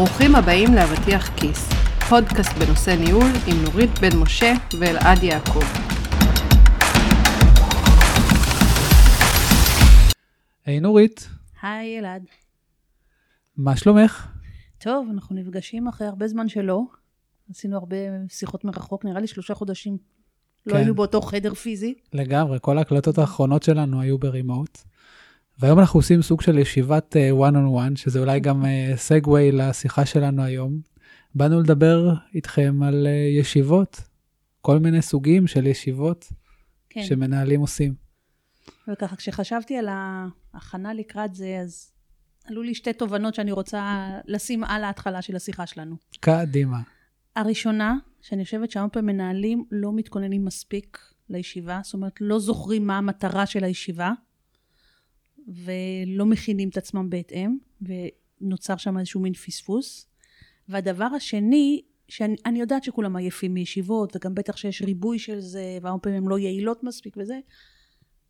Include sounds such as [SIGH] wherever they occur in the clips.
ברוכים הבאים לאבטיח כיס, פודקאסט בנושא ניהול עם נורית בן משה ואלעד יעקב. היי נורית, היי אלעד. מה שלומך? טוב, אנחנו נפגשים אחרי הרבה זמן שלא. עשינו הרבה שיחות מרחוק, נראה לי שלושה חודשים. לא כן. היינו באותו חדר פיזי. לגמרי, כל ההקלטות האחרונות שלנו היו ברימוט. והיום אנחנו עושים סוג של ישיבת one on one, שזה אולי גם סגווי uh, לשיחה שלנו היום. באנו לדבר איתכם על uh, ישיבות, כל מיני סוגים של ישיבות כן. שמנהלים עושים. וככה, כשחשבתי על ההכנה לקראת זה, אז עלו לי שתי תובנות שאני רוצה לשים על ההתחלה של השיחה שלנו. קדימה. הראשונה, שאני חושבת שהרבה פעמים מנהלים לא מתכוננים מספיק לישיבה, זאת אומרת, לא זוכרים מה המטרה של הישיבה, ולא מכינים את עצמם בהתאם, ונוצר שם איזשהו מין פספוס. והדבר השני, שאני אני יודעת שכולם עייפים מישיבות, וגם בטח שיש ריבוי של זה, והרבה פעמים הן לא יעילות מספיק וזה,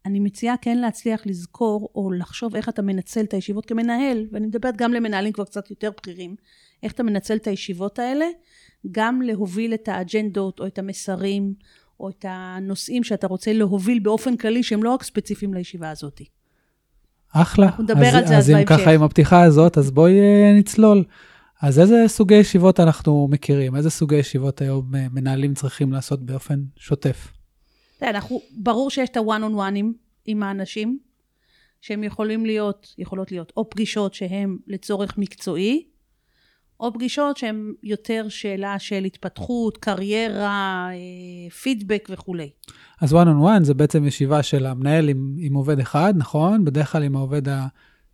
אני מציעה כן להצליח לזכור, או לחשוב איך אתה מנצל את הישיבות כמנהל, ואני מדברת גם למנהלים כבר קצת יותר בכירים, איך אתה מנצל את הישיבות האלה, גם להוביל את האג'נדות, או את המסרים, או את הנושאים שאתה רוצה להוביל באופן כללי, שהם לא רק ספציפיים לישיבה הזאת. אחלה. נדבר על זה אז אז אם בהמשך. ככה עם הפתיחה הזאת, אז בואי uh, נצלול. אז איזה סוגי ישיבות אנחנו מכירים? איזה סוגי ישיבות היום uh, מנהלים צריכים לעשות באופן שוטף? אנחנו, ברור שיש את ה-one on one'ים עם האנשים, שהם יכולים להיות, יכולות להיות או פגישות שהן לצורך מקצועי, או פגישות שהן יותר שאלה של התפתחות, קריירה, אה, פידבק וכולי. אז one on one זה בעצם ישיבה של המנהל עם, עם עובד אחד, נכון? בדרך כלל עם העובד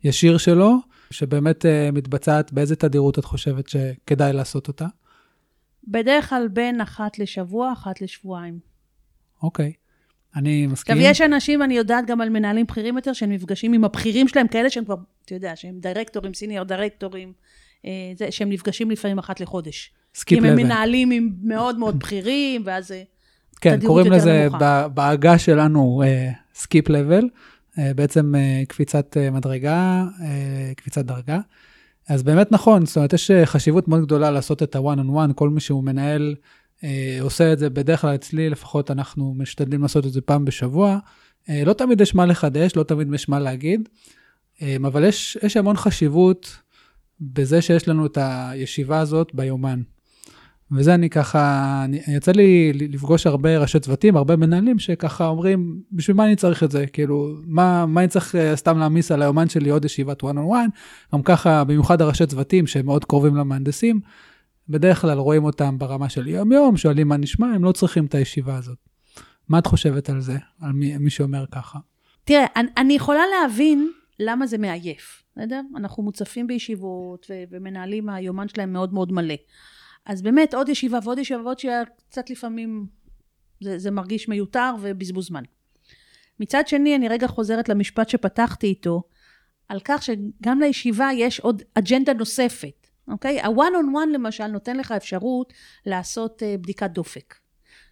הישיר שלו, שבאמת uh, מתבצעת, באיזה תדירות את חושבת שכדאי לעשות אותה? בדרך כלל בין אחת לשבוע, אחת לשבועיים. אוקיי, אני מסכים. עכשיו, יש אנשים, אני יודעת גם על מנהלים בכירים יותר, שהם נפגשים עם הבכירים שלהם, כאלה שהם כבר, אתה יודע, שהם דירקטורים, senior דירקטורים, אה, זה, שהם נפגשים לפעמים אחת לחודש. skip כי הם level. מנהלים עם מאוד מאוד בכירים, ואז זה... כן, קוראים לזה בעגה שלנו skip level, בעצם אה, קפיצת אה, מדרגה, אה, קפיצת דרגה. אז באמת נכון, זאת אומרת, יש אה, חשיבות מאוד גדולה לעשות את ה-one on one, כל מי שהוא מנהל אה, עושה את זה, בדרך כלל אצלי לפחות אנחנו משתדלים לעשות את זה פעם בשבוע. Uh, לא תמיד יש מה לחדש, לא תמיד יש מה להגיד, um, אבל יש, יש המון חשיבות בזה שיש לנו את הישיבה הזאת ביומן. וזה אני ככה, אני, יצא לי לפגוש הרבה ראשי צוותים, הרבה מנהלים שככה אומרים, בשביל מה אני צריך את זה? כאילו, מה, מה אני צריך uh, סתם להעמיס על היומן שלי עוד ישיבת one on one? גם ככה, במיוחד הראשי צוותים שהם מאוד קרובים למהנדסים, בדרך כלל רואים אותם ברמה של יום-יום, שואלים מה נשמע, הם לא צריכים את הישיבה הזאת. מה את חושבת על זה, על מי, מי שאומר ככה? תראה, אני, אני יכולה להבין למה זה מעייף, בסדר? אנחנו מוצפים בישיבות ו- ומנהלים, היומן שלהם מאוד מאוד מלא. אז באמת, עוד ישיבה ועוד ישיבה ועוד שקצת לפעמים זה, זה מרגיש מיותר ובזבוז זמן. מצד שני, אני רגע חוזרת למשפט שפתחתי איתו, על כך שגם לישיבה יש עוד אג'נדה נוספת, אוקיי? ה-one on one למשל נותן לך אפשרות לעשות uh, בדיקת דופק.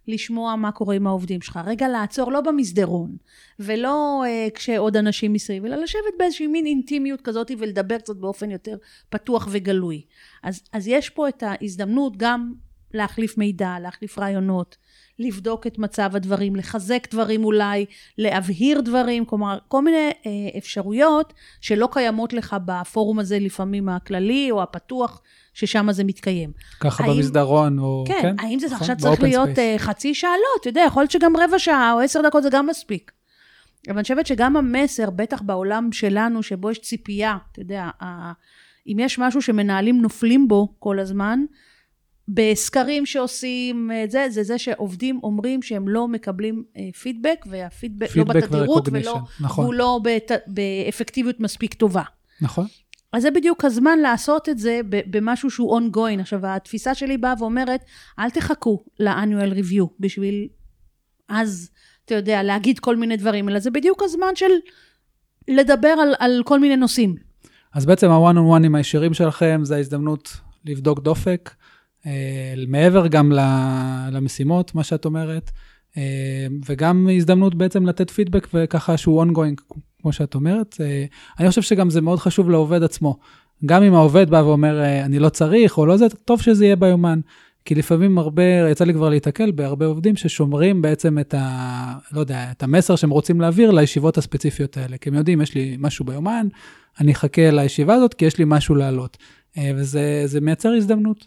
לשמוע מה קורה עם העובדים שלך, רגע לעצור לא במסדרון, ולא uh, כשעוד אנשים מסביב, אלא לשבת באיזושהי מין אינטימיות כזאת ולדבר קצת באופן יותר פתוח וגלוי. אז, אז יש פה את ההזדמנות גם להחליף מידע, להחליף רעיונות, לבדוק את מצב הדברים, לחזק דברים אולי, להבהיר דברים, כלומר, כל מיני אה, אפשרויות שלא קיימות לך בפורום הזה לפעמים הכללי או הפתוח, ששם זה מתקיים. ככה האם- במסדרון, או... כן, כן? האם זה נכון, עכשיו צריך להיות space. אה, חצי שעה? לא, אתה יודע, יכול להיות שגם רבע שעה או עשר דקות זה גם מספיק. אבל אני חושבת שגם המסר, בטח בעולם שלנו, שבו יש ציפייה, אתה יודע, אם יש משהו שמנהלים נופלים בו כל הזמן, בסקרים שעושים את זה, זה זה שעובדים אומרים שהם לא מקבלים אה, פידבק, והפידבק לא בתדירות ולא, נכון. והוא לא בת, באפקטיביות מספיק טובה. נכון. אז זה בדיוק הזמן לעשות את זה במשהו שהוא ongoing. עכשיו, התפיסה שלי באה ואומרת, אל תחכו ל-annual review בשביל אז, אתה יודע, להגיד כל מיני דברים, אלא זה בדיוק הזמן של לדבר על, על כל מיני נושאים. אז בעצם ה-one on one עם הישירים שלכם זה ההזדמנות לבדוק דופק, אה, מעבר גם למשימות, מה שאת אומרת, אה, וגם הזדמנות בעצם לתת פידבק וככה שהוא ongoing, כמו שאת אומרת. אה, אני חושב שגם זה מאוד חשוב לעובד עצמו. גם אם העובד בא ואומר, אה, אני לא צריך או לא זה, טוב שזה יהיה ביומן. כי לפעמים הרבה, יצא לי כבר להתקל בהרבה עובדים ששומרים בעצם את ה... לא יודע, את המסר שהם רוצים להעביר לישיבות הספציפיות האלה. כי הם יודעים, יש לי משהו ביומן, אני אחכה לישיבה הזאת כי יש לי משהו להעלות. אה, וזה מייצר הזדמנות.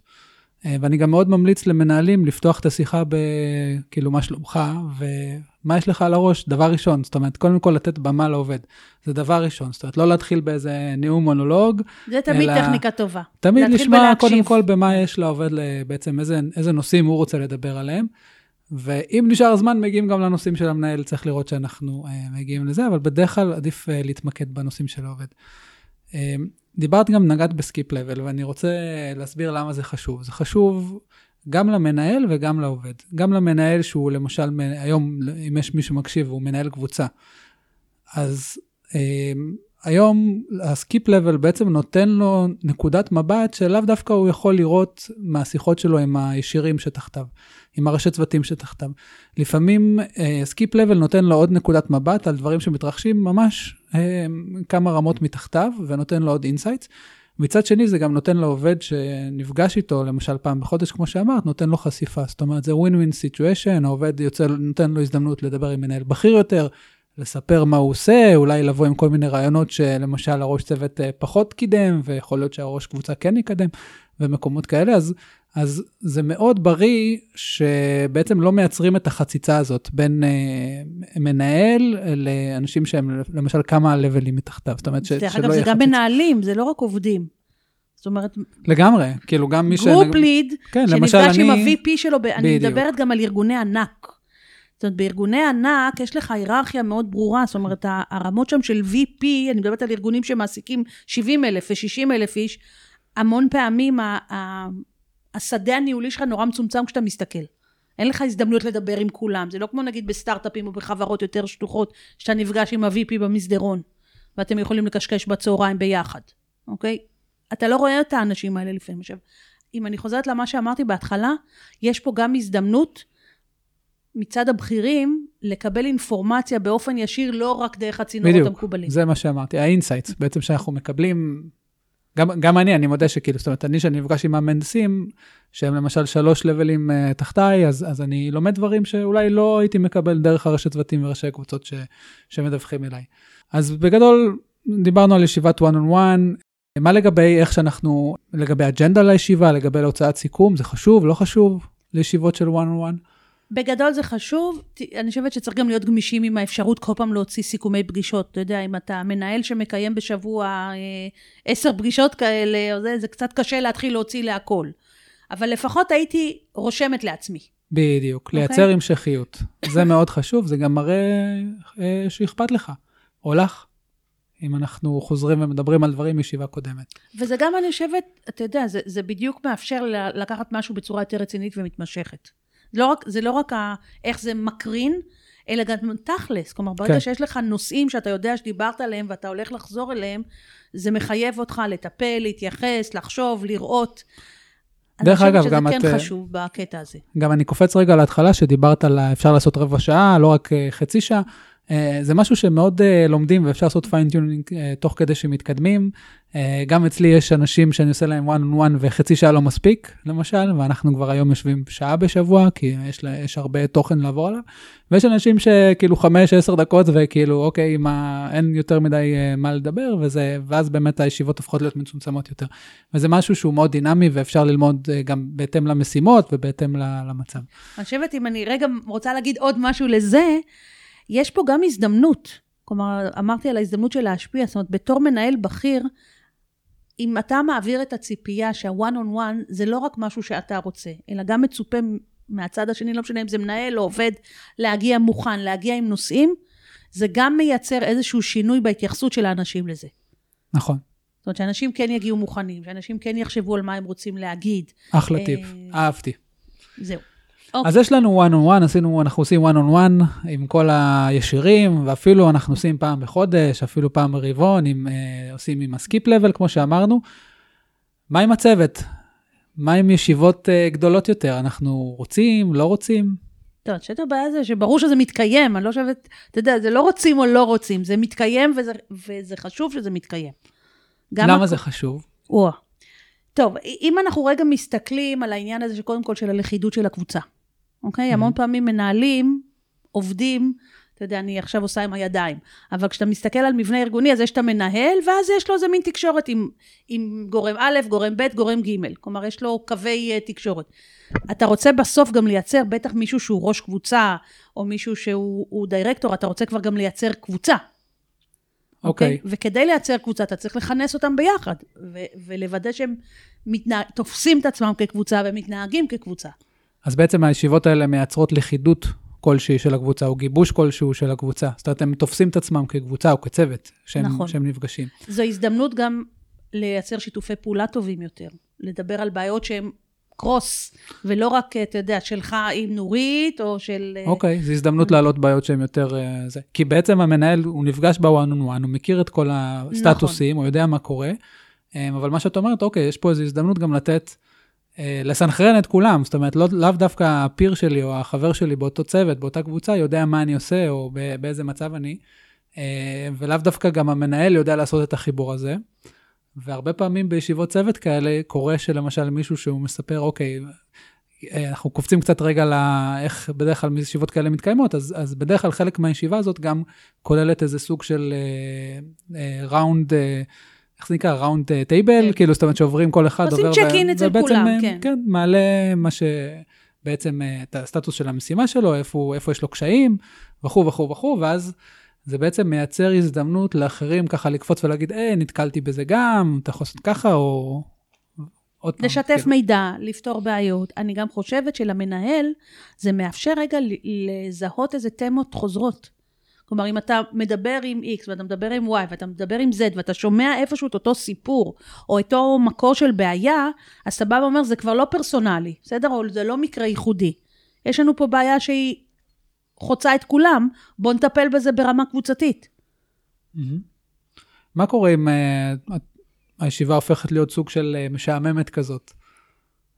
אה, ואני גם מאוד ממליץ למנהלים לפתוח את השיחה בכאילו, מה שלומך, ומה יש לך על הראש, דבר ראשון. זאת אומרת, קודם כל לתת במה לעובד. זה דבר ראשון. זאת אומרת, לא להתחיל באיזה נאום מונולוג. זה תמיד אלא... טכניקה טובה. תמיד לשמוע קודם כל במה יש לעובד, בעצם איזה, איזה נושאים הוא רוצה לדבר עליהם. ואם נשאר זמן, מגיעים גם לנושאים של המנהל, צריך לראות שאנחנו uh, מגיעים לזה, אבל בדרך כלל עדיף uh, להתמקד בנושאים של העובד. דיברת גם, נגעת בסקיפ לבל, ואני רוצה להסביר למה זה חשוב. זה חשוב גם למנהל וגם לעובד. גם למנהל שהוא למשל, היום, אם יש מישהו מקשיב, הוא מנהל קבוצה, אז אה, היום ה skip level בעצם נותן לו נקודת מבט שלאו דווקא הוא יכול לראות מהשיחות שלו עם הישירים שתחתיו, עם הראשי צוותים שתחתיו. לפעמים skip אה, level נותן לו עוד נקודת מבט על דברים שמתרחשים ממש אה, כמה רמות מתחתיו, ונותן לו עוד insights. מצד שני, זה גם נותן לעובד שנפגש איתו, למשל פעם בחודש, כמו שאמרת, נותן לו חשיפה. זאת אומרת, זה ווין ווין סיטואשן, העובד יוצא, נותן לו הזדמנות לדבר עם מנהל בכיר יותר, לספר מה הוא עושה, אולי לבוא עם כל מיני רעיונות שלמשל הראש צוות אה, פחות קידם, ויכול להיות שהראש קבוצה כן יקדם, ומקומות כאלה, אז, אז זה מאוד בריא שבעצם לא מייצרים את החציצה הזאת בין אה, מנהל לאנשים שהם למשל כמה לבלים מתחתיו. זאת אומרת, ש, שלא יהיה חציצה. דרך אגב, זה גם מנהלים, זה לא רק עובדים. זאת אומרת... לגמרי, כאילו גם מי ש... group lead, כן, שנפגש עם ה-VP שלו, ב... אני מדברת גם על ארגוני ענק. זאת אומרת, בארגוני ענק יש לך היררכיה מאוד ברורה, זאת אומרת, הרמות שם של VP, אני מדברת על ארגונים שמעסיקים 70 אלף ו-60 אלף איש, המון פעמים השדה הניהולי שלך נורא מצומצם כשאתה מסתכל. אין לך הזדמנות לדבר עם כולם, זה לא כמו נגיד בסטארט-אפים או בחברות יותר שטוחות, שאתה נפגש עם ה-VP במסדרון, ואתם יכולים לקשקש בצהריים ביחד, אוקיי? אתה לא רואה את האנשים האלה לפעמים. עכשיו, אם אני חוזרת למה שאמרתי בהתחלה, יש פה גם הזדמנות מצד הבכירים לקבל אינפורמציה באופן ישיר, לא רק דרך הצינורות בדיוק, המקובלים. בדיוק, זה מה שאמרתי, ה insights, בעצם שאנחנו מקבלים, גם, גם אני, אני מודה שכאילו, זאת אומרת, אני, שאני נפגש עם המהנדסים, שהם למשל שלוש לבלים אה, תחתיי, אז, אז אני לומד דברים שאולי לא הייתי מקבל דרך הראשי צוותים וראשי הקבוצות ש, שמדווחים אליי. אז בגדול, דיברנו על ישיבת one on one, מה לגבי איך שאנחנו, לגבי אג'נדה לישיבה, לגבי להוצאת סיכום, זה חשוב, לא חשוב, לישיבות של one on one? בגדול זה חשוב, אני חושבת שצריך גם להיות גמישים עם האפשרות כל פעם להוציא סיכומי פגישות. אתה יודע, אם אתה מנהל שמקיים בשבוע אה, עשר פגישות כאלה, זה, זה קצת קשה להתחיל להוציא להכל. אבל לפחות הייתי רושמת לעצמי. בדיוק, okay? אוקיי? לייצר המשכיות. זה מאוד חשוב, זה גם מראה אה, שאכפת לך, או לך. אם אנחנו חוזרים ומדברים על דברים מישיבה קודמת. וזה גם, אני חושבת, אתה יודע, זה, זה בדיוק מאפשר לקחת משהו בצורה יותר רצינית ומתמשכת. לא רק, זה לא רק ה, איך זה מקרין, אלא גם תכלס. כלומר, ברגע כן. שיש לך נושאים שאתה יודע שדיברת עליהם ואתה הולך לחזור אליהם, זה מחייב אותך לטפל, להתייחס, לחשוב, לראות. דרך אגב, גם את... אני חושבת שזה כן חשוב בקטע הזה. גם אני קופץ רגע להתחלה, שדיברת על אפשר לעשות רבע שעה, לא רק אה, חצי שעה. אה, זה משהו שמאוד uh, לומדים ואפשר לעשות fine tuning uh, תוך כדי שמתקדמים. גם אצלי יש אנשים שאני עושה להם one on one וחצי שעה לא מספיק, למשל, ואנחנו כבר היום יושבים שעה בשבוע, כי יש, לה, יש הרבה תוכן לעבור עליו. ויש אנשים שכאילו חמש, עשר דקות וכאילו, אוקיי, מה, אין יותר מדי מה לדבר, וזה, ואז באמת הישיבות הופכות להיות מצומצמות יותר. וזה משהו שהוא מאוד דינמי ואפשר ללמוד גם בהתאם למשימות ובהתאם למצב. אני חושבת, אם אני רגע רוצה להגיד עוד משהו לזה, יש פה גם הזדמנות. כלומר, אמרתי על ההזדמנות של להשפיע, זאת אומרת, בתור מנהל בכיר, אם אתה מעביר את הציפייה שה-one on one זה לא רק משהו שאתה רוצה, אלא גם מצופה מהצד השני, לא משנה אם זה מנהל או עובד, להגיע מוכן, להגיע עם נושאים, זה גם מייצר איזשהו שינוי בהתייחסות של האנשים לזה. נכון. זאת אומרת, שאנשים כן יגיעו מוכנים, שאנשים כן יחשבו על מה הם רוצים להגיד. אחלה טיפ, אה, אהבתי. זהו. Okay. אז יש לנו one on one, עשינו, אנחנו עושים one on one עם כל הישירים, ואפילו אנחנו עושים פעם בחודש, אפילו פעם ברבעון, עם, אה, עושים עם הסקיפ לבל, כמו שאמרנו. מה עם הצוות? מה עם ישיבות אה, גדולות יותר? אנחנו רוצים, לא רוצים? טוב, אני חושבת הבעיה זה שברור שזה מתקיים, אני לא חושבת, אתה יודע, זה לא רוצים או לא רוצים, זה מתקיים וזה, וזה חשוב שזה מתקיים. למה הכ... זה חשוב? או טוב, אם אנחנו רגע מסתכלים על העניין הזה שקודם כל של הלכידות של הקבוצה, אוקיי? Mhm. המון פעמים מנהלים, עובדים, אתה יודע, אני עכשיו עושה עם הידיים, אבל כשאתה מסתכל על מבנה ארגוני, אז יש את המנהל, ואז יש לו איזה מין תקשורת עם, עם גורם א', גורם ב', גורם ג', כלומר, יש לו קווי אה, תקשורת. אתה רוצה בסוף גם לייצר, בטח מישהו שהוא ראש קבוצה, או מישהו שהוא הוא דירקטור, אתה רוצה כבר גם לייצר קבוצה. אוקיי. וכדי לייצר קבוצה, אתה צריך לכנס אותם ביחד, ו- ולוודא שהם מתנה... תופסים את עצמם כקבוצה ומתנהגים כקבוצה. אז בעצם הישיבות האלה מייצרות לכידות כלשהי של הקבוצה, או גיבוש כלשהו של הקבוצה. זאת אומרת, הם תופסים את עצמם כקבוצה או כצוות, שהם, נכון. שהם נפגשים. זו הזדמנות גם לייצר שיתופי פעולה טובים יותר, לדבר על בעיות שהן קרוס, ולא רק, אתה יודע, שלך עם נורית, או של... אה, אוקיי, זו הזדמנות להעלות בעיות שהן יותר... אה, זה. כי בעצם המנהל, הוא נפגש בוואן און וואן, הוא מכיר את כל הסטטוסים, נכון. הוא יודע מה קורה, אה, אבל מה שאת אומרת, אוקיי, יש פה איזו הזדמנות גם לתת, אה, לסנכרן את כולם, זאת אומרת, לא, לאו דווקא הפיר שלי או החבר שלי באותו צוות, באותה קבוצה, יודע מה אני עושה או באיזה מצב אני, אה, ולאו דווקא גם המנהל יודע לעשות את החיבור הזה. והרבה פעמים בישיבות צוות כאלה, קורה שלמשל מישהו שהוא מספר, אוקיי, אה, אנחנו קופצים קצת רגע לאיך בדרך כלל ישיבות כאלה מתקיימות, אז, אז בדרך כלל חלק מהישיבה הזאת גם כוללת איזה סוג של ראונד, איך זה נקרא? ראונד טייבל, כן. כאילו, זאת אומרת שעוברים כל אחד עושים עובר, check-in אצל כולם, אה, כן. כן, מעלה מה ש... בעצם אה, את הסטטוס של המשימה שלו, איפה, איפה יש לו קשיים, וכו' וכו' וכו', ואז זה בעצם מייצר הזדמנות לאחרים ככה לקפוץ ולהגיד, אה, נתקלתי בזה גם, אתה יכול לעשות ככה, או... עוד פעם, לשתף כאילו. מידע, לפתור בעיות. אני גם חושבת שלמנהל זה מאפשר רגע לזהות איזה תמות חוזרות. כלומר, אם אתה מדבר עם X ואתה מדבר עם Y ואתה מדבר עם Z ואתה שומע איפשהו את אותו סיפור או אותו מקור של בעיה, אז אתה בא ואומר, זה כבר לא פרסונלי, בסדר? או זה לא מקרה ייחודי. יש לנו פה בעיה שהיא חוצה את כולם, בואו נטפל בזה ברמה קבוצתית. מה קורה אם אה, הישיבה הופכת להיות סוג של אה, משעממת כזאת?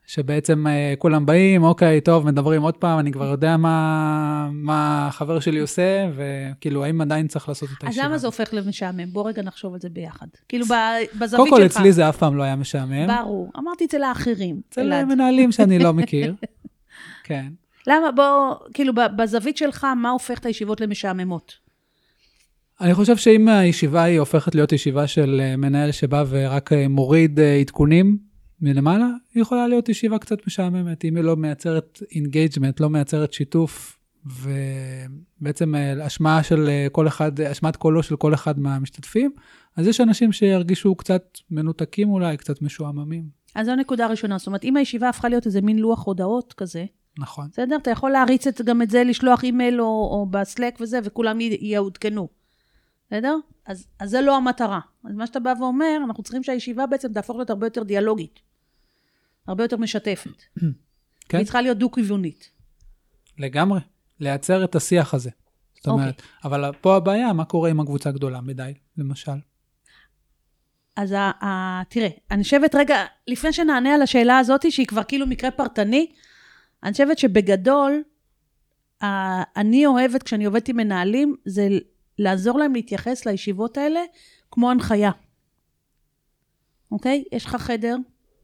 שבעצם אה, כולם באים, אוקיי, טוב, מדברים עוד פעם, אני כבר יודע מה, מה החבר שלי עושה, וכאילו, האם עדיין צריך לעשות את אז הישיבה? למה זה הופך למשעמם? בוא רגע נחשוב על זה ביחד. כאילו, בזווית שלך. קודם כל, אצלי זה אף פעם לא היה משעמם. ברור. אמרתי אצל האחרים. אצל אלעד. מנהלים שאני לא [LAUGHS] מכיר. כן. למה, בוא, כאילו, בזווית שלך, מה הופך את הישיבות למשעממות? אני חושב שאם הישיבה היא הופכת להיות ישיבה של אה, מנהל שבא ורק אה, מוריד עדכונים מלמעלה, היא יכולה להיות ישיבה קצת משעממת. אם היא לא מייצרת engagement, לא מייצרת שיתוף, ובעצם אה, השמעה של אה, כל אחד, השמעת קולו של כל אחד מהמשתתפים, אז יש אנשים שירגישו קצת מנותקים אולי, קצת משועממים. אז זו נקודה ראשונה. זאת אומרת, אם הישיבה הפכה להיות איזה מין לוח הודעות כזה, נכון. בסדר? אתה יכול להריץ את, גם את זה, לשלוח אימייל או, או בסלק וזה, וכולם יעודכנו. בסדר? אז, אז זה לא המטרה. אז מה שאתה בא ואומר, אנחנו צריכים שהישיבה בעצם תהפוך להיות הרבה יותר דיאלוגית. הרבה יותר משתפת. כן. היא צריכה להיות דו-כיוונית. לגמרי. לייצר את השיח הזה. זאת אוקיי. אומרת, אבל פה הבעיה, מה קורה עם הקבוצה גדולה מדי, למשל? אז ה, ה, תראה, אני חושבת רגע, לפני שנענה על השאלה הזאת, שהיא כבר כאילו מקרה פרטני, אני חושבת שבגדול, ה, אני אוהבת, כשאני עובדת עם מנהלים, זה לעזור להם להתייחס לישיבות האלה כמו הנחיה. אוקיי? יש לך חדר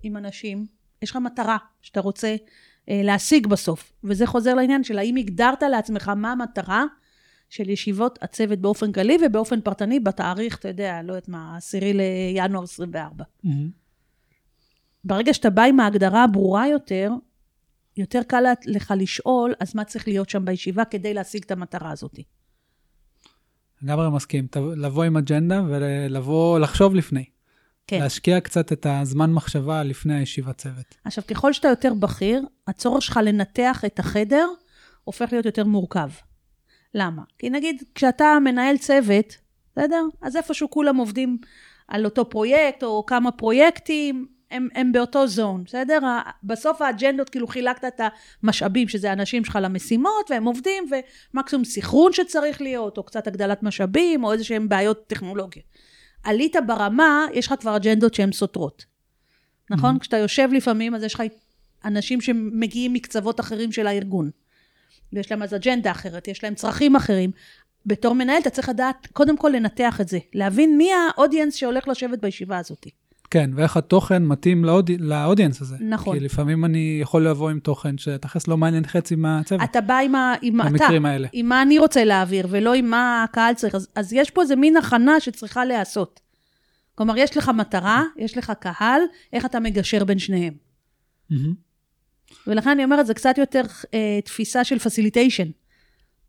עם אנשים, יש לך מטרה שאתה רוצה אה, להשיג בסוף, וזה חוזר לעניין של האם הגדרת לעצמך מה המטרה של ישיבות הצוות באופן כללי ובאופן פרטני בתאריך, אתה יודע, לא יודעת מה, 10 לינואר 24. מהמם. ברגע שאתה בא עם ההגדרה הברורה יותר, יותר קל לך לשאול, אז מה צריך להיות שם בישיבה כדי להשיג את המטרה הזאת. לגמרי מסכים. לבוא עם אג'נדה ולבוא, לחשוב לפני. כן. להשקיע קצת את הזמן מחשבה לפני הישיבת צוות. עכשיו, ככל שאתה יותר בכיר, הצורך שלך לנתח את החדר הופך להיות יותר מורכב. למה? כי נגיד, כשאתה מנהל צוות, בסדר? אז איפשהו כולם עובדים על אותו פרויקט, או כמה פרויקטים, הם, הם באותו זון, בסדר? בסוף האג'נדות, כאילו חילקת את המשאבים, שזה האנשים שלך למשימות, והם עובדים, ומקסימום סינכרון שצריך להיות, או קצת הגדלת משאבים, או איזה שהם בעיות טכנולוגיות. עלית ברמה, יש לך כבר אג'נדות שהן סותרות. נכון? כשאתה יושב לפעמים, אז יש לך אנשים שמגיעים מקצוות אחרים של הארגון. ויש להם אז אג'נדה אחרת, יש להם צרכים אחרים. בתור מנהל אתה צריך לדעת, קודם כל לנתח את זה, להבין מי האודיאנס שהולך לשבת בישיבה הזאת. כן, ואיך התוכן מתאים ל aud... ל audience הזה. נכון. כי לפעמים אני יכול לבוא עם תוכן שתכלס לא מעניין חצי מהצוות, אתה בא עם, ה, עם אתה, במקרים האלה. עם מה אני רוצה להעביר, ולא עם מה הקהל צריך. אז, אז יש פה איזה מין הכנה שצריכה להיעשות. כלומר, יש לך מטרה, יש לך קהל, איך אתה מגשר בין שניהם. מהמם. ולכן אני אומרת, זה קצת יותר אה, תפיסה של facilitation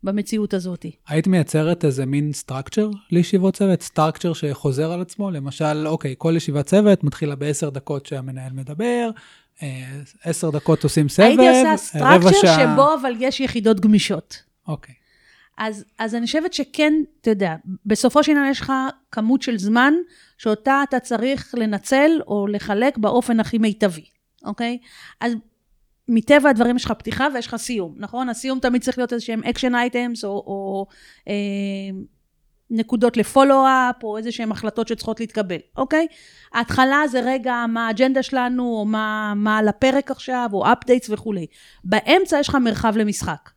במציאות הזאת. היית מייצרת איזה מין structure לישיבות צוות? structure שחוזר על עצמו? למשל, אוקיי, כל ישיבת צוות מתחילה בעשר דקות שהמנהל מדבר, אה, עשר דקות עושים סבב, הייתי עושה רבע structure שעה... שבו אבל יש יחידות גמישות. אוקיי. אז, אז אני חושבת שכן, אתה יודע, בסופו של עניין יש לך כמות של זמן שאותה אתה צריך לנצל או לחלק באופן הכי מיטבי, אוקיי? אז מטבע הדברים יש לך פתיחה ויש לך סיום, נכון? הסיום תמיד צריך להיות איזה שהם action items או, או אה, נקודות ל follow-up או איזה שהם החלטות שצריכות להתקבל, אוקיי? ההתחלה זה רגע מה האג'נדה שלנו או מה, מה על הפרק עכשיו או אפדייטס וכולי. באמצע יש לך מרחב למשחק.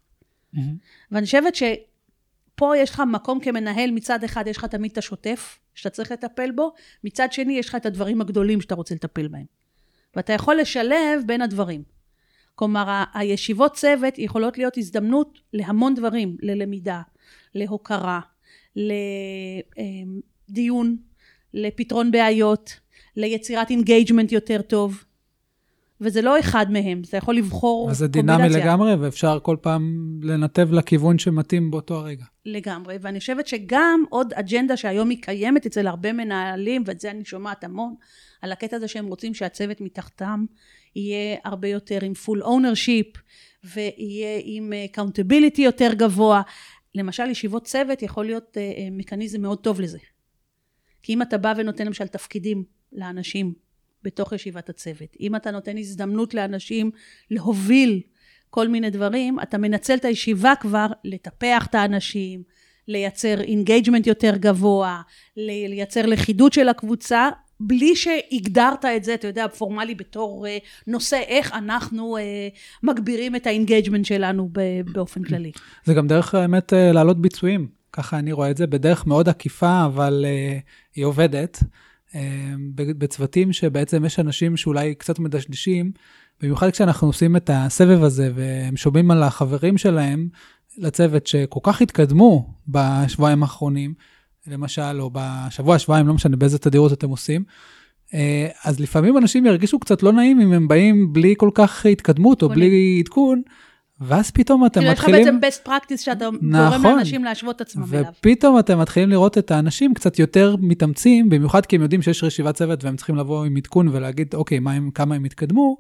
מהמם. ואני חושבת שפה יש לך מקום כמנהל, מצד אחד יש לך תמיד את השוטף, שאתה צריך לטפל בו, מצד שני יש לך את הדברים הגדולים שאתה רוצה לטפל בהם. ואתה יכול לשלב בין הדברים. כלומר, הישיבות צוות יכולות להיות הזדמנות להמון דברים, ללמידה, להוקרה, לדיון, לפתרון בעיות, ליצירת engagement יותר טוב. וזה לא אחד מהם, אתה יכול לבחור אז זה דינמי. לגמרי, ואפשר כל פעם לנתב לכיוון שמתאים באותו הרגע. לגמרי, ואני חושבת שגם עוד אג'נדה שהיום היא קיימת אצל הרבה מנהלים, ואת זה אני שומעת המון, על הקטע הזה שהם רוצים שהצוות מתחתם יהיה הרבה יותר עם full ownership, ויהיה עם אה, accountability יותר גבוה. למשל, ישיבות צוות יכול להיות אה, אה, מכניזם מאוד טוב לזה. כי אם אתה בא ונותן למשל תפקידים לאנשים בתוך ישיבת הצוות, אם אתה נותן הזדמנות לאנשים להוביל כל מיני דברים, אתה מנצל את הישיבה כבר לטפח את האנשים, לייצר engagement יותר גבוה, לייצר לכידות של הקבוצה, בלי שהגדרת את זה, אתה יודע, פורמלי בתור אה, נושא איך אנחנו אה, מגבירים את ה engagement שלנו באופן כללי. זה גם דרך האמת אה, להעלות ביצועים, ככה אני רואה את זה, בדרך מאוד עקיפה, אבל uh, היא עובדת. Uh, בצוותים שבעצם יש אנשים שאולי קצת מדשדשים, במיוחד כשאנחנו עושים את הסבב הזה והם שומעים על החברים שלהם לצוות שכל כך התקדמו בשבועיים האחרונים, למשל, או בשבוע, שבועיים, לא משנה באיזה תדירות אתם עושים, אה, אז לפעמים אנשים ירגישו קצת לא נעים אם הם באים בלי כל כך התקדמות או עדכונים. בלי עדכון, ואז פתאום אתם כאילו, יש לך מתחילים... בעצם best practice שאתה גורם נכון. לאנשים להשוות את עצמם אליו. ופתאום אתם מתחילים לראות את האנשים קצת יותר מתאמצים, במיוחד כי הם יודעים שיש ישיבת צוות והם צריכים לבוא עם עדכון ולהגיד, אוקיי, מה הם, כמה הם התקדמו,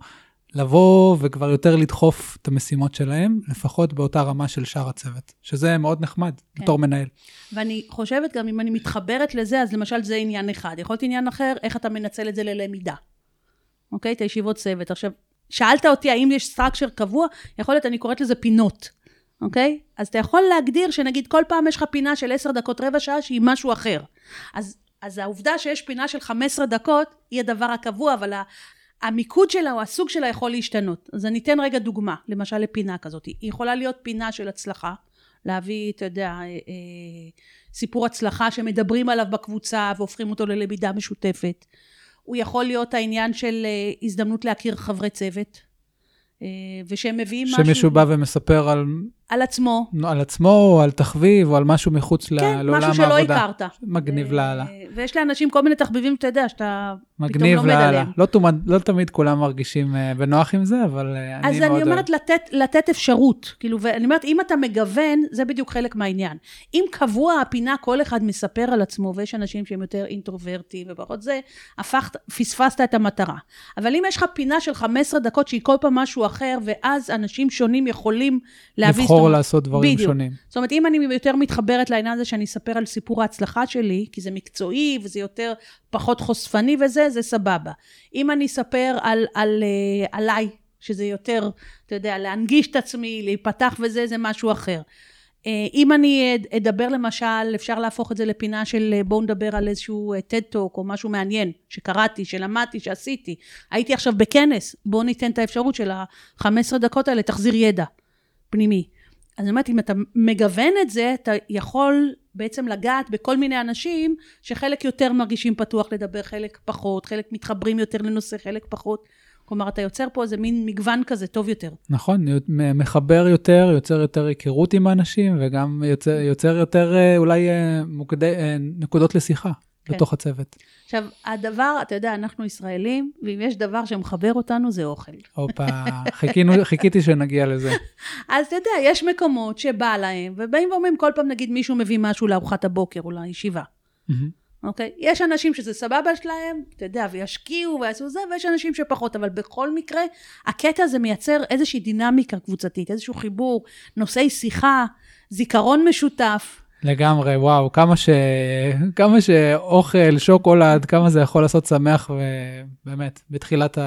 לבוא וכבר יותר לדחוף את המשימות שלהם, לפחות באותה רמה של שאר הצוות, שזה מאוד נחמד כן. בתור מנהל. ואני חושבת גם, אם אני מתחברת לזה, אז למשל זה עניין אחד. יכול להיות עניין אחר, איך אתה מנצל את זה ללמידה. אוקיי? את הישיבות צוות. עכשיו, שאלת אותי האם יש סטרקצ'ר קבוע, יכול להיות, אני קוראת לזה פינות. אוקיי? אז אתה יכול להגדיר שנגיד כל פעם יש לך פינה של 10 דקות, רבע שעה, שהיא משהו אחר. אז, אז העובדה שיש פינה של 15 דקות, היא הדבר הקבוע, אבל המיקוד שלה או הסוג שלה יכול להשתנות. אז אני אתן רגע דוגמה, למשל לפינה כזאת. היא יכולה להיות פינה של הצלחה, להביא, אתה יודע, אה, אה, סיפור הצלחה שמדברים עליו בקבוצה והופכים אותו ללמידה משותפת. הוא יכול להיות העניין של אה, הזדמנות להכיר חברי צוות, אה, ושהם מביאים משהו שמישהו בא ומספר על, על עצמו. על עצמו, או על תחביב, או על משהו מחוץ כן, לעולם משהו שלא העבודה. הכרת. מגניב ו- לאללה. ויש לאנשים כל מיני תחביבים, אתה יודע, שאתה פתאום לומד. עליהם. לא, תומד, לא תמיד כולם מרגישים אה, בנוח עם זה, אבל אה, אני מאוד אז אוהב. אני אומרת לתת, לתת אפשרות, כאילו, ואני אומרת, אם אתה מגוון, זה בדיוק חלק מהעניין. אם קבוע הפינה, כל אחד מספר על עצמו, ויש אנשים שהם יותר אינטרוברטים ופחות זה, הפכת, פספסת את המטרה. אבל אם יש לך פינה של 15 דקות שהיא כל פעם משהו אחר, ואז אנשים שונים יכולים להביא... לבחור אומרת, לעשות דברים בדיוק. שונים. זאת אומרת, אם אני יותר מתחברת לעניין הזה שאני אספר על סיפור ההצלחה שלי, כי זה מקצועי וזה יותר, פחות חושפני וזה, זה סבבה. אם אני אספר על, על, אה, עליי, שזה יותר, אתה יודע, להנגיש את עצמי, להיפתח וזה, זה משהו אחר. אה, אם אני אד- אדבר למשל, אפשר להפוך את זה לפינה של אה, בואו נדבר על איזשהו TED Talk או משהו מעניין שקראתי, שלמדתי, שעשיתי. הייתי עכשיו בכנס, בואו ניתן את האפשרות של ה-15 דקות האלה, תחזיר ידע פנימי. אז אני אומרת, אם אתה מגוון את זה, אתה יכול בעצם לגעת בכל מיני אנשים שחלק יותר מרגישים פתוח לדבר, חלק פחות, חלק מתחברים יותר לנושא, חלק פחות. כלומר, אתה יוצר פה איזה מין מגוון כזה טוב יותר. נכון, מחבר יותר, יוצר יותר היכרות עם האנשים, וגם יוצר, יוצר יותר אה, אולי אה, מוקדי, אה, נקודות לשיחה כן. בתוך הצוות. עכשיו, הדבר, אתה יודע, אנחנו ישראלים, ואם יש דבר שמחבר אותנו, זה אוכל. הופה, חיכינו, [LAUGHS] חיכיתי שנגיע לזה. אז אתה יודע, יש מקומות שבא להם, ובאים ואומרים, כל פעם נגיד מישהו מביא משהו לארוחת הבוקר או לישיבה. מהמם. אוקיי? יש אנשים שזה סבבה שלהם, אתה יודע, וישקיעו ויעשו זה, ויש אנשים שפחות, אבל בכל מקרה, הקטע הזה מייצר איזושהי דינמיקה קבוצתית, איזשהו חיבור, נושאי שיחה, זיכרון משותף. לגמרי, וואו, כמה, ש... כמה שאוכל, שוקולד, כמה זה יכול לעשות שמח, ובאמת, בתחילת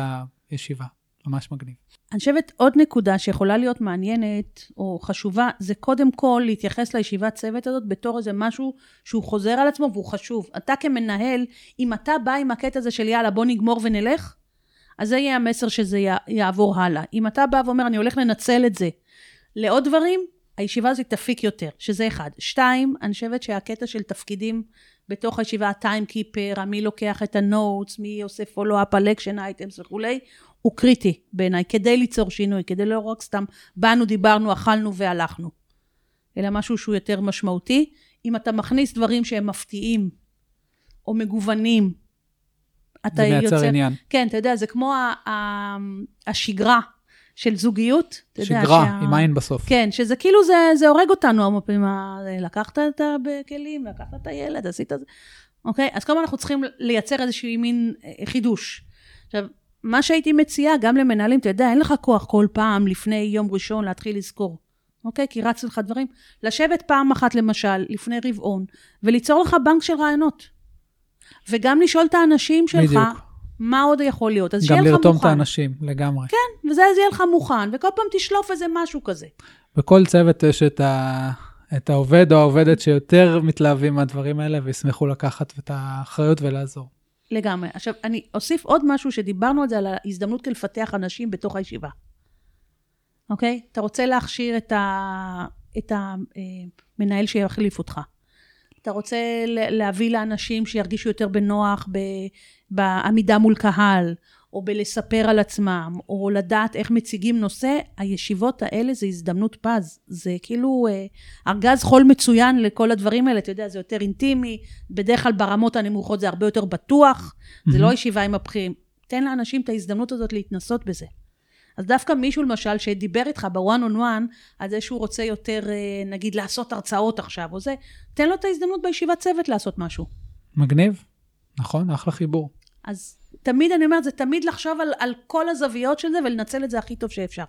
הישיבה, ממש מגניב. אני חושבת עוד נקודה שיכולה להיות מעניינת או חשובה, זה קודם כל להתייחס לישיבת צוות הזאת בתור איזה משהו שהוא חוזר על עצמו והוא חשוב. אתה כמנהל, אם אתה בא עם הקטע הזה של יאללה בוא נגמור ונלך, אז זה יהיה המסר שזה יעבור הלאה. אם אתה בא ואומר אני הולך לנצל את זה לעוד דברים, הישיבה הזאת תפיק יותר, שזה אחד. שתיים, אני חושבת שהקטע של תפקידים בתוך הישיבה, ה time keeper, מי לוקח את ה notes, מי עושה follow-up על action items וכולי, הוא קריטי בעיניי, כדי ליצור שינוי, כדי לא רק סתם באנו, דיברנו, אכלנו והלכנו, אלא משהו שהוא יותר משמעותי. אם אתה מכניס דברים שהם מפתיעים, או מגוונים, אתה זה מייצר יוצר... עניין. כן, אתה יודע, זה כמו ה- ה- השגרה של זוגיות. שגרה, שה- עם עין בסוף. כן, שזה כאילו זה, זה הורג אותנו, הרבה פעמים, לקחת את הכלים, לקחת את הילד, עשית זה, אוקיי? אז כמובן אנחנו צריכים לייצר איזשהו מין אה, חידוש. עכשיו, מה שהייתי מציעה, גם למנהלים, אתה יודע, אין לך כוח כל פעם לפני יום ראשון להתחיל לזכור, אוקיי? כי רץ לך דברים. לשבת פעם אחת, למשל, לפני רבעון, וליצור לך בנק של רעיונות. וגם לשאול את האנשים שלך, בדיוק. מה עוד יכול להיות. אז גם שיהיה לך לרתום את מוכן. האנשים, לגמרי. כן, וזה אז יהיה לך מוכן, וכל פעם תשלוף איזה משהו כזה. בכל צוות יש את, ה... את העובד או העובדת שיותר מתלהבים מהדברים האלה וישמחו לקחת את האחריות ולעזור. לגמרי. עכשיו, אני אוסיף עוד משהו שדיברנו על זה, על ההזדמנות לפתח אנשים בתוך הישיבה. אוקיי? אתה רוצה להכשיר את, ה... את המנהל שיחליף אותך. אתה רוצה להביא לאנשים שירגישו יותר בנוח ב... בעמידה מול קהל, או בלספר על עצמם, או לדעת איך מציגים נושא, הישיבות האלה זה הזדמנות פז. זה כאילו אה, ארגז חול מצוין לכל הדברים האלה, אתה יודע, זה יותר אינטימי, בדרך כלל ברמות הנמוכות זה הרבה יותר בטוח, זה לא ישיבה עם הבכירים. תן לאנשים את ההזדמנות הזאת להתנסות בזה. אז דווקא מישהו למשל שדיבר איתך בוואן און וואן, על זה שהוא רוצה יותר, אה, נגיד, לעשות הרצאות עכשיו או זה, תן לו את ההזדמנות בישיבת צוות לעשות משהו. מגניב, נכון? אחלה חיבור. אז תמיד, אני אומרת, זה תמיד לחשוב על, על כל הזוויות של זה ולנצל את זה הכי טוב שאפשר.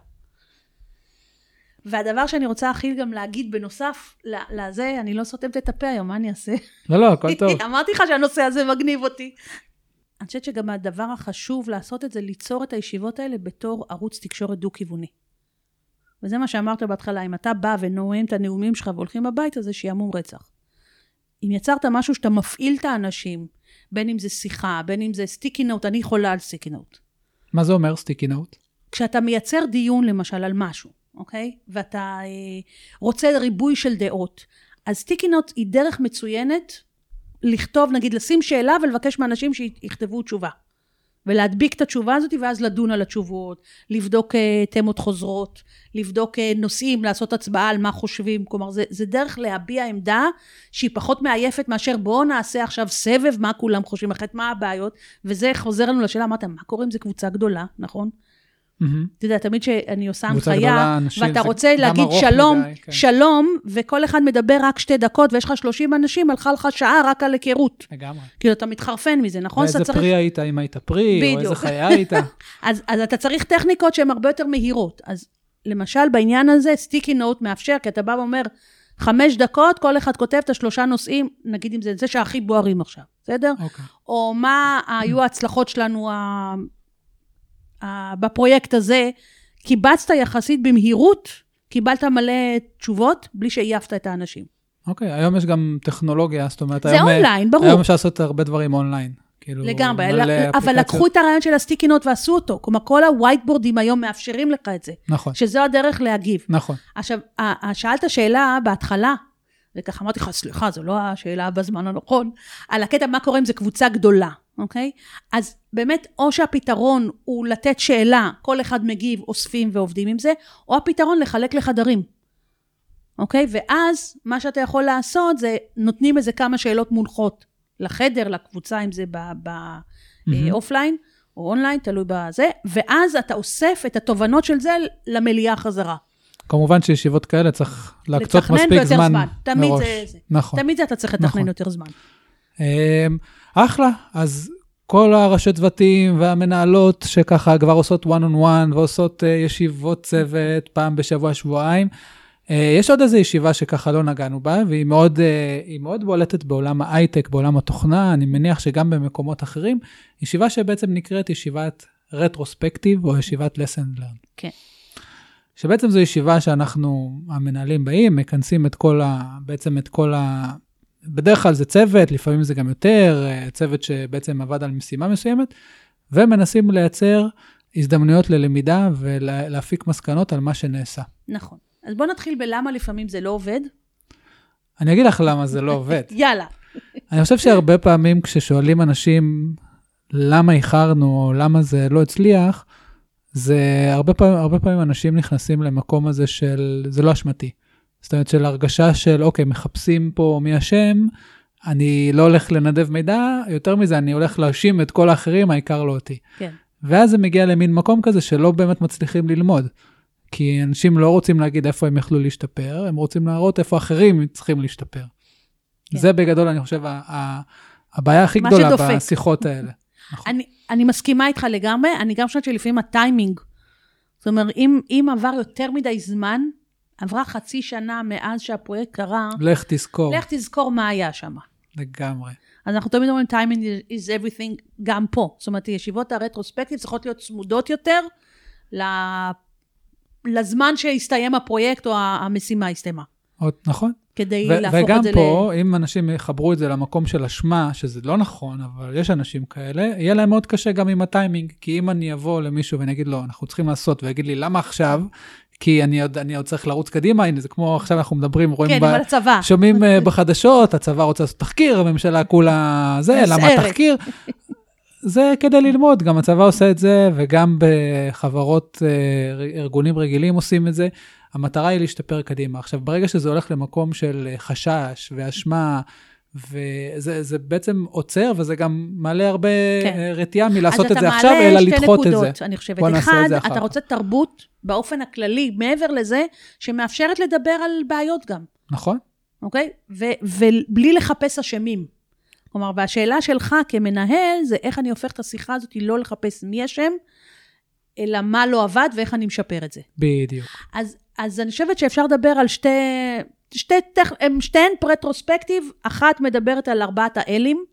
והדבר שאני רוצה הכי גם להגיד בנוסף לזה, אני לא סותמת את הפה היום, מה אני אעשה? לא, לא, הכל [LAUGHS] טוב. אמרתי לך שהנושא הזה מגניב אותי. אני חושבת שגם הדבר החשוב לעשות את זה, ליצור את הישיבות האלה בתור ערוץ תקשורת דו-כיווני. וזה מה שאמרת בהתחלה, אם אתה בא ונואם את הנאומים שלך והולכים הביתה, זה שעמום רצח. אם יצרת משהו שאתה מפעיל את האנשים, בין אם זה שיחה, בין אם זה סטיקי נוט, אני חולה על סטיקי נוט. מה זה אומר סטיקי נוט? כשאתה מייצר דיון למשל על משהו, אוקיי? ואתה אה, רוצה ריבוי של דעות, אז סטיקי נוט היא דרך מצוינת לכתוב, נגיד לשים שאלה ולבקש מאנשים שיכתבו תשובה. ולהדביק את התשובה הזאת ואז לדון על התשובות, לבדוק אה, תמות חוזרות, לבדוק אה, נושאים, לעשות הצבעה על מה חושבים, כלומר זה, זה דרך להביע עמדה שהיא פחות מעייפת מאשר בואו נעשה עכשיו סבב מה כולם חושבים, אחרת מה הבעיות, וזה חוזר לנו לשאלה, אמרת, מה קורה אם זו קבוצה גדולה, נכון? מהמם. אתה יודע, תמיד שאני עושה הנחיה, ואתה רוצה להגיד שלום, מדי, כן. שלום, וכל אחד מדבר רק שתי דקות, ויש לך 30 אנשים, הלכה לך שעה רק על היכרות. לגמרי. כאילו, אתה מתחרפן מזה, נכון? ואיזה צריך... פרי היית, אם היית פרי, או בדיוק. איזה חיה היית. [LAUGHS] אז, אז אתה צריך טכניקות שהן הרבה יותר מהירות. אז למשל, בעניין הזה, סטיקי נוט מאפשר, כי אתה בא ואומר, חמש דקות, כל אחד כותב את השלושה נושאים, נגיד אם זה זה שהכי בוערים עכשיו, בסדר? אוקיי. או מה היו ההצלחות שלנו. בפרויקט הזה, קיבצת יחסית במהירות, קיבלת מלא תשובות, בלי שעייפת את האנשים. אוקיי, היום יש גם טכנולוגיה, זאת אומרת, זה היום, אה, אונליין, ברור. היום אפשר לעשות הרבה דברים אונליין. כאילו, לגמרי, מלא אבל אפליקציות. לקחו את הרעיון של ה sticky note ועשו אותו. כלומר, כל ה whiteboardים היום מאפשרים לך את זה, נכון, שזו הדרך להגיב. נכון. עכשיו, שאלת שאלה בהתחלה, וככה אמרתי לך, סליחה, זו לא השאלה בזמן הנכון, על הקטע מה קורה אם זו קבוצה גדולה, אוקיי? אז באמת, או שהפתרון הוא לתת שאלה, כל אחד מגיב, אוספים ועובדים עם זה, או הפתרון לחלק לחדרים, אוקיי? ואז מה שאתה יכול לעשות זה, נותנים איזה כמה שאלות מונחות לחדר, לקבוצה, אם זה. באופליין או אונליין, תלוי בזה, ואז אתה אוסף את התובנות של זה למליאה חזרה. כמובן שישיבות כאלה צריך להקצות מספיק זמן זמן. תמיד מראש. זה- זה. נכון. תמיד זה אתה צריך לתכנן נכון. יותר זמן. אמ, אחלה, אז כל הראשי צוותים והמנהלות שככה כבר עושות one on one ועושות אה, ישיבות צוות פעם בשבוע, שבועיים. אה, יש עוד איזו ישיבה שככה לא נגענו בה, והיא מאוד, אה, מאוד בולטת בעולם ההייטק, בעולם התוכנה, אני מניח שגם במקומות אחרים, ישיבה שבעצם נקראת ישיבת רטרוספקטיב או ישיבת lesson learn. כן. שבעצם זו ישיבה שאנחנו, המנהלים באים, מכנסים את כל ה... בעצם את כל ה... בדרך כלל זה צוות, לפעמים זה גם יותר, אה, צוות שבעצם עבד על משימה מסוימת, ומנסים לייצר הזדמנויות ללמידה ולהפיק מסקנות על מה שנעשה. נכון. אז בוא נתחיל בלמה לפעמים זה לא עובד. אני אגיד לך למה זה לא עובד. [LAUGHS] יאללה. אני חושב שהרבה פעמים כששואלים אנשים למה איחרנו או למה זה לא הצליח, זה הרבה פעמים, הרבה פעמים אנשים נכנסים למקום הזה של זה לא אשמתי. זאת אומרת של הרגשה של אוקיי, מחפשים פה מי אשם, אני לא הולך לנדב מידע, יותר מזה, אני הולך להאשים את כל האחרים, העיקר לא אותי. כן. ואז זה מגיע למין מקום כזה שלא באמת מצליחים ללמוד. כי אנשים לא רוצים להגיד איפה הם יכלו להשתפר, הם רוצים להראות איפה אחרים צריכים להשתפר. כן. זה בגדול, אני חושב, ה- ה- הבעיה הכי גדולה שדופק. בשיחות האלה. [LAUGHS] אני, אני מסכימה איתך לגמרי, אני גם חושבת שלפעמים הטיימינג, זאת אומרת, אם, אם עבר יותר מדי זמן, עברה חצי שנה מאז שהפרויקט קרה, לך תזכור, לך תזכור מה היה שם. לגמרי. אז אנחנו תמיד אומרים, timing is everything, גם פה. זאת אומרת, ישיבות הרטרוספקטיב צריכות להיות צמודות יותר ל... לזמן שהסתיים הפרויקט או המשימה הסתיימה. עוד, נכון. כדי ו- להפוך וגם את זה פה, אם אנשים יחברו את זה למקום של אשמה, שזה לא נכון, אבל יש אנשים כאלה, יהיה להם מאוד קשה גם עם הטיימינג. כי אם אני אבוא למישהו ואני אגיד לו, אנחנו צריכים לעשות, ויגיד לי, למה עכשיו? כי אני עוד, אני עוד צריך לרוץ קדימה, הנה, זה כמו עכשיו אנחנו מדברים. רואים, כן, ב- אבל הצבא. שומעים אה, [LAUGHS] בחדשות, הצבא רוצה לעשות תחקיר, הממשלה כולה זה, למה. תחקיר? זה כדי ללמוד, גם הצבא עושה את זה, וגם בחברות, אה, ארגונים רגילים עושים את זה. המטרה היא להשתפר קדימה. עכשיו, ברגע שזה הולך למקום של אה, חשש ואשמה, וזה זה בעצם עוצר, וזה גם מעלה הרבה כן. כן. רתיעה מלעשות אז את זה אתה עכשיו, מעלה אלא שתי לדחות את נקודות, זה. אני חושבת. בוא נעשה את אחד, זה אחר אתה כך. רוצה תרבות באופן הכללי, מעבר לזה, שמאפשרת לדבר על בעיות גם, נכון? אוקיי? ו- ובלי לחפש אשמים. כלומר, והשאלה שלך כמנהל, זה איך אני הופך את השיחה הזאת לא לחפש מי אשם, אלא מה לא עבד ואיך אני משפר את זה. בדיוק. אז, אז אני חושבת שאפשר לדבר על שתי, שתי, טכ- הם שתיהן פרטרוספקטיב, אחת מדברת על ארבעת האלים,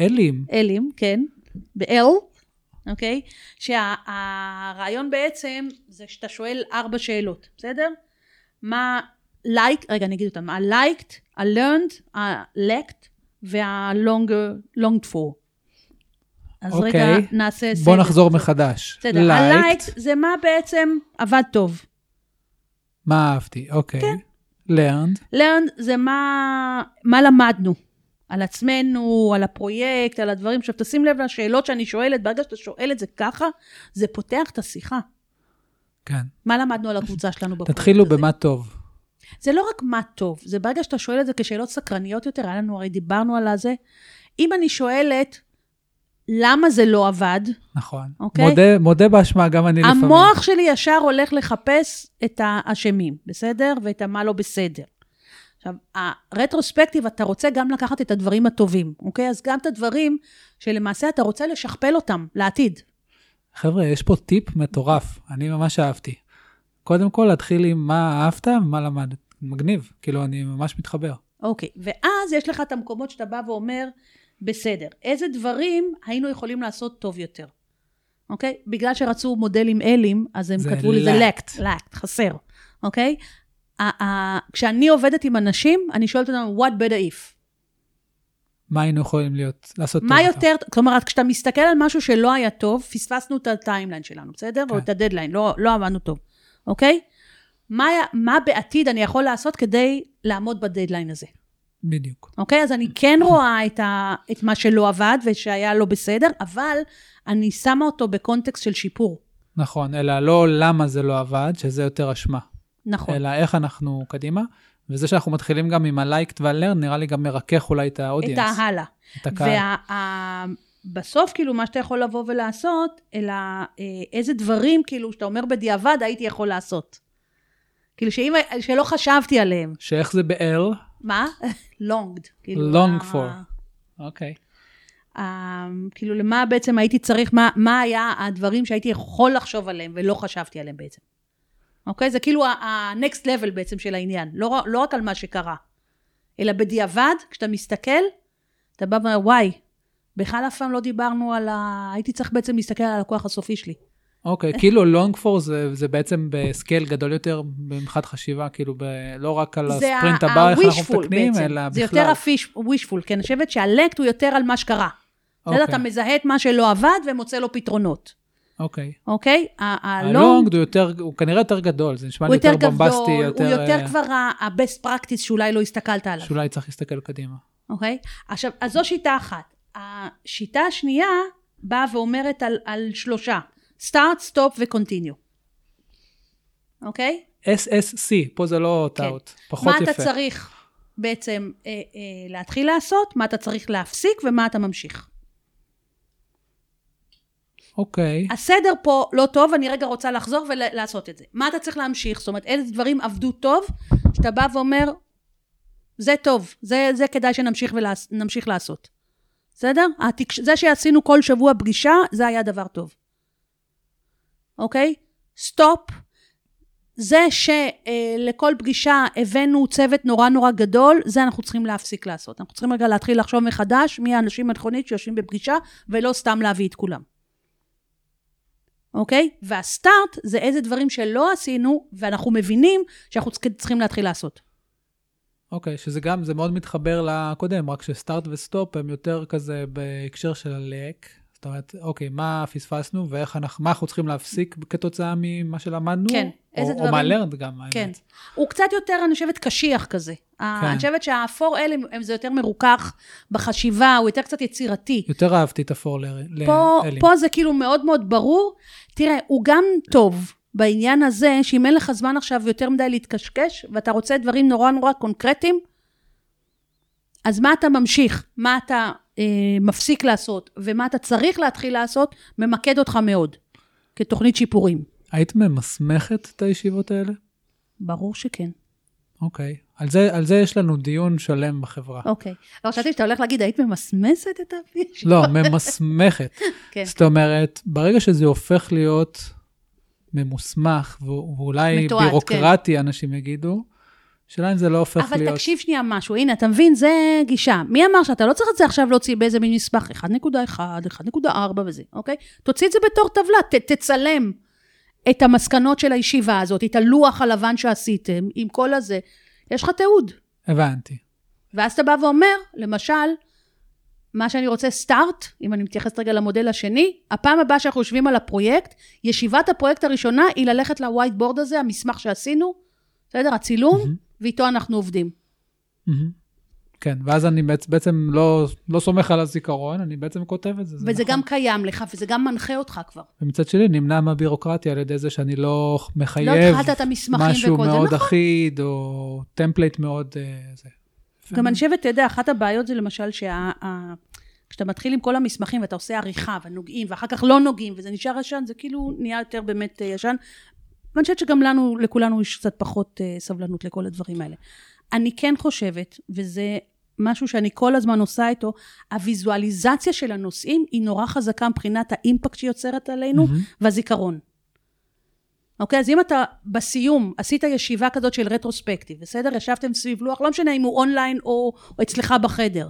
אלים, אלים, כן, ב-L, אוקיי? שהרעיון בעצם זה שאתה שואל ארבע שאלות, בסדר? מה like, רגע, אני אגיד אותם, ה-liked, ה-learned, ה-lacked וה-longed for. אז אוקיי. רגע, נעשה סדר. בוא נחזור מחדש. בסדר, ה-liked זה מה בעצם עבד טוב. מה אהבתי? אוקיי. כן. Learned, learn זה מה, מה למדנו. על עצמנו, על הפרויקט, על הדברים. עכשיו, תשים לב לשאלות שאני שואלת, ברגע שאתה שואל את זה ככה, זה פותח את השיחה. כן. מה למדנו על הקבוצה שלנו בפרויקט תתחילו הזה? במה טוב. זה לא רק מה טוב, זה ברגע שאתה שואל את זה כשאלות סקרניות יותר, היה לנו, הרי דיברנו על הזה. אם אני שואלת, למה זה לא עבד, נכון. אוקיי. מודה, מודה באשמה, גם אני לפעמים. המוח שלי ישר הולך לחפש את האשמים, בסדר? ואת המה לא בסדר. עכשיו, הרטרוספקטיב, אתה רוצה גם לקחת את הדברים הטובים, אוקיי? אז גם את הדברים שלמעשה אתה רוצה לשכפל אותם לעתיד. חבר'ה, יש פה טיפ מטורף, אני ממש אהבתי. קודם כל, להתחיל עם מה אהבת ומה למדת. מגניב, כאילו, אני ממש מתחבר. אוקיי, ואז יש לך את המקומות שאתה בא ואומר, בסדר, איזה דברים היינו יכולים לעשות טוב יותר, אוקיי? בגלל שרצו מודלים אלים, אז הם זה כתבו לזה lacked. lacked, lacked, חסר, אוקיי? ה- כשאני עובדת עם אנשים, אני שואלת אותם, what better if? מה היינו יכולים להיות, לעשות מה טוב יותר, כלומר, כשאתה מסתכל על משהו שלא היה טוב, פספסנו את ה timeline שלנו, בסדר? כן. או את הדדליין, לא, לא עבדנו טוב, אוקיי? מה, היה- מה בעתיד אני יכול לעשות כדי לעמוד בדדליין הזה? בדיוק. אוקיי? אז אני כן רואה את, ה, את מה שלא עבד ושהיה לא בסדר, אבל אני שמה אותו ב context של שיפור. נכון, אלא לא למה זה לא עבד, שזה יותר אשמה, נכון. אלא איך אנחנו קדימה. וזה שאנחנו מתחילים גם עם ה-liked וה-learn, נראה לי גם מרכך אולי את את האודיאנס, ההלאה. את הקהל. ובסוף, כאילו, מה שאתה יכול לבוא ולעשות, אלא אה, איזה דברים, כאילו, שאתה אומר בדיעבד, הייתי יכול לעשות. כאילו, שאם, שלא חשבתי עליהם. שאיך זה ב-L? מה? longed. Long ה- for. אוקיי. ה- כאילו, למה בעצם הייתי צריך, מה, מה היה הדברים שהייתי יכול לחשוב עליהם ולא חשבתי עליהם בעצם. אוקיי? זה כאילו ה-next level בעצם של העניין. לא, לא רק על מה שקרה, אלא בדיעבד, כשאתה מסתכל, אתה בא ואומר, וואי, בכלל אף פעם לא דיברנו על ה... הייתי צריך בעצם להסתכל על הלקוח הסופי שלי. אוקיי, כאילו long for זה, זה בעצם בסקייל גדול יותר מבחינת חשיבה, כאילו ב, לא רק על זה הספרינט הבא, איך אנחנו מתקנים. אלא זה בכלל. יותר ה-wishful, כי אני חושבת שהלקט הוא יותר על מה שקרה. אוקיי, אתה מזהה את מה שלא עבד ומוצא לו פתרונות. אוקיי. אוקיי? הלונג הוא יותר, הוא כנראה יותר גדול, זה נשמע לי יותר יותר בומבסטי, גדול, הוא יותר אה, כבר ה-best practice שאולי לא הסתכלת עליו, שאולי צריך להסתכל קדימה. אוקיי? עכשיו, אז זו שיטה אחת. השיטה השנייה באה ואומרת על, על שלושה, start, stop ו-continue. אוקיי? SSC, פה זה לא טעות, פחות כן. מה יפה. אתה צריך בעצם אה, אה, להתחיל לעשות, מה אתה צריך להפסיק ומה אתה ממשיך. אוקיי, הסדר פה לא טוב, אני רגע רוצה לחזור ולעשות את זה. מה אתה צריך להמשיך? זאת אומרת, איזה דברים עבדו טוב, שאתה בא ואומר, זה טוב, זה, זה כדאי שנמשיך נמשיך לעשות. בסדר? התקש... זה שעשינו כל שבוע פגישה, זה היה דבר טוב. אוקיי? Stop. זה שלכל פגישה הבאנו צוות נורא נורא גדול, זה אנחנו צריכים להפסיק לעשות. אנחנו צריכים רגע להתחיל לחשוב מחדש מי האנשים הנכונים שיושבים בפגישה, ולא סתם להביא את כולם. אוקיי? וה start זה איזה דברים שלא עשינו, ואנחנו מבינים שאנחנו צריכים- להתחיל לעשות. אוקיי, שזה גם, זה מאוד מתחבר לקודם, רק ש start ו stop הם יותר כזה בהקשר של ה lack. זאת אומרת, אוקיי, מה פספסנו ואיך אנחנו, מה אנחנו צריכים להפסיק כתוצאה ממה שלמדנו? כן, איזה או, דברים- או מהלרנד גם, האמת. כן. הוא קצת יותר, אני חושבת, קשיח כזה. כן. אני חושבת שהאפור אלה, הם- זה יותר מרוכך בחשיבה, הוא יותר קצת יצירתי. יותר אהבתי את הפור פה, לאלים. פה זה כאילו מאוד מאוד ברור. תראה, הוא גם טוב בעניין הזה, שאם אין לך זמן עכשיו יותר מדי להתקשקש, ואתה רוצה דברים נורא נורא קונקרטיים, אז מה אתה ממשיך? מה אתה מפסיק לעשות? ומה אתה צריך להתחיל לעשות, ממקד אותך מאוד, כתוכנית שיפורים. היית ממסמכת את הישיבות האלה? ברור שכן. אוקיי. על זה, על זה יש לנו דיון שלם בחברה. אוקיי. לא, חשבתי שאתה הולך להגיד, היית ממסמסת את הישיבה? [LAUGHS] לא, ממסמכת. כן. זאת אומרת, ברגע שזה הופך להיות ממוסמך, ואולי מתועד, בירוקרטי, אנשים יגידו, שאלה אם זה לא הופך אבל להיות... תקשיב שנייה משהו, הנה, אתה מבין, זה גישה. מי אמר שאתה לא צריך את זה עכשיו להוציא באיזה מין מסמך 1.1, 1.4 וזה, אוקיי? תוציא את זה בתור טבלה, ת, תצלם את המסקנות של הישיבה הזאת, את הלוח הלבן שעשיתם, עם כל הזה. יש לך תיעוד. הבנתי. ואז אתה בא ואומר, למשל, מה שאני רוצה סטארט, אם אני מתייחסת רגע למודל השני, הפעם הבאה שאנחנו יושבים על הפרויקט, ישיבת הפרויקט הראשונה היא ללכת לווייט בורד הזה, המסמך שעשינו, בסדר? הצילום, מהמם. ואיתו אנחנו עובדים. כן, ואז אני בעצ- בעצם לא, לא סומך על הזיכרון, אני בעצם כותב את זה. זה וזה נכון. גם קיים לך, וזה גם מנחה אותך כבר. ומצד שני, נמנע מהבירוקרטיה על ידי זה שאני לא לא מחייב התחלת את המסמכים משהו וכל זה, מאוד נכון. אחיד, או template מאוד... אה, זה. גם אני חושבת, אתה יודע, אחת הבעיות זה למשל שה... ה- כשאתה מתחיל עם כל המסמכים ואתה עושה עריכה ונוגעים, ואחר כך לא נוגעים, וזה נשאר ישן, זה כאילו נהיה יותר באמת אה, ישן. ואני חושבת שגם לנו, לכולנו יש קצת פחות אה, סבלנות לכל הדברים האלה. אני כן חושבת, וזה משהו שאני כל הזמן עושה איתו, הוויזואליזציה של הנושאים היא נורא חזקה מבחינת האימפקט שהיא יוצרת עלינו, מהמם. והזיכרון. אוקיי? אז אם אתה בסיום עשית ישיבה כזאת של רטרוספקטיב, בסדר? ישבתם סביב לוח, לא משנה אם הוא אונליין או, או אצלך בחדר.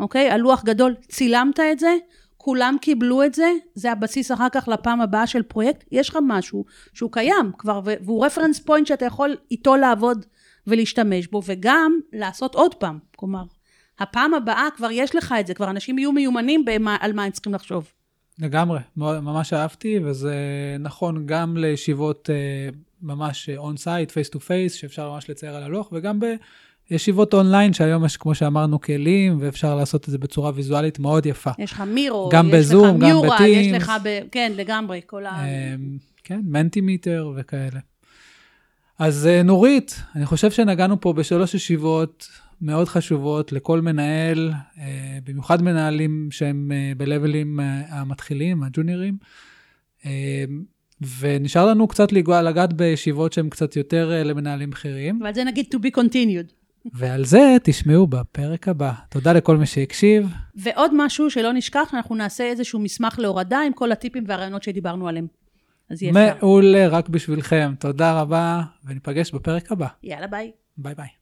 אוקיי? הלוח גדול, צילמת את זה, כולם קיבלו את זה, זה הבסיס אחר כך לפעם הבאה של פרויקט, יש לך משהו שהוא קיים כבר, והוא reference point שאתה יכול איתו לעבוד ולהשתמש בו, וגם לעשות עוד פעם. כלומר, הפעם הבאה כבר יש לך את זה, כבר אנשים יהיו מיומנים במה, על מה הם צריכים לחשוב. לגמרי, ממש אהבתי, וזה נכון גם לישיבות אה, ממש on-site, face to face, שאפשר ממש לצייר על הלוח, וגם בישיבות אונליין, שהיום יש, כמו שאמרנו, כלים, ואפשר לעשות את זה בצורה ויזואלית מאוד יפה. יש לך Miro, גם יש בזום, לך גם Mural, יש ב Teams. לך ב... כן, לגמרי, כל ה... אמ, כן, מנטימיטר וכאלה. אז אה, נורית, אני חושב שנגענו פה בשלוש ישיבות מאוד חשובות לכל מנהל, אה, במיוחד מנהלים שהם אה, בלבלים המתחילים, הג'וניורים. אה, ונשאר לנו קצת לגעת בישיבות שהן קצת יותר למנהלים בכירים, ועל זה נגיד to be continued. ועל זה תשמעו בפרק הבא. תודה לכל מי שהקשיב. ועוד משהו שלא נשכח, אנחנו נעשה איזשהו מסמך להורדה עם כל הטיפים והרעיונות שדיברנו עליהם. אז יהיה אפשר. מעולה, רק בשבילכם. תודה רבה, וניפגש בפרק הבא. יאללה, ביי. ביי ביי.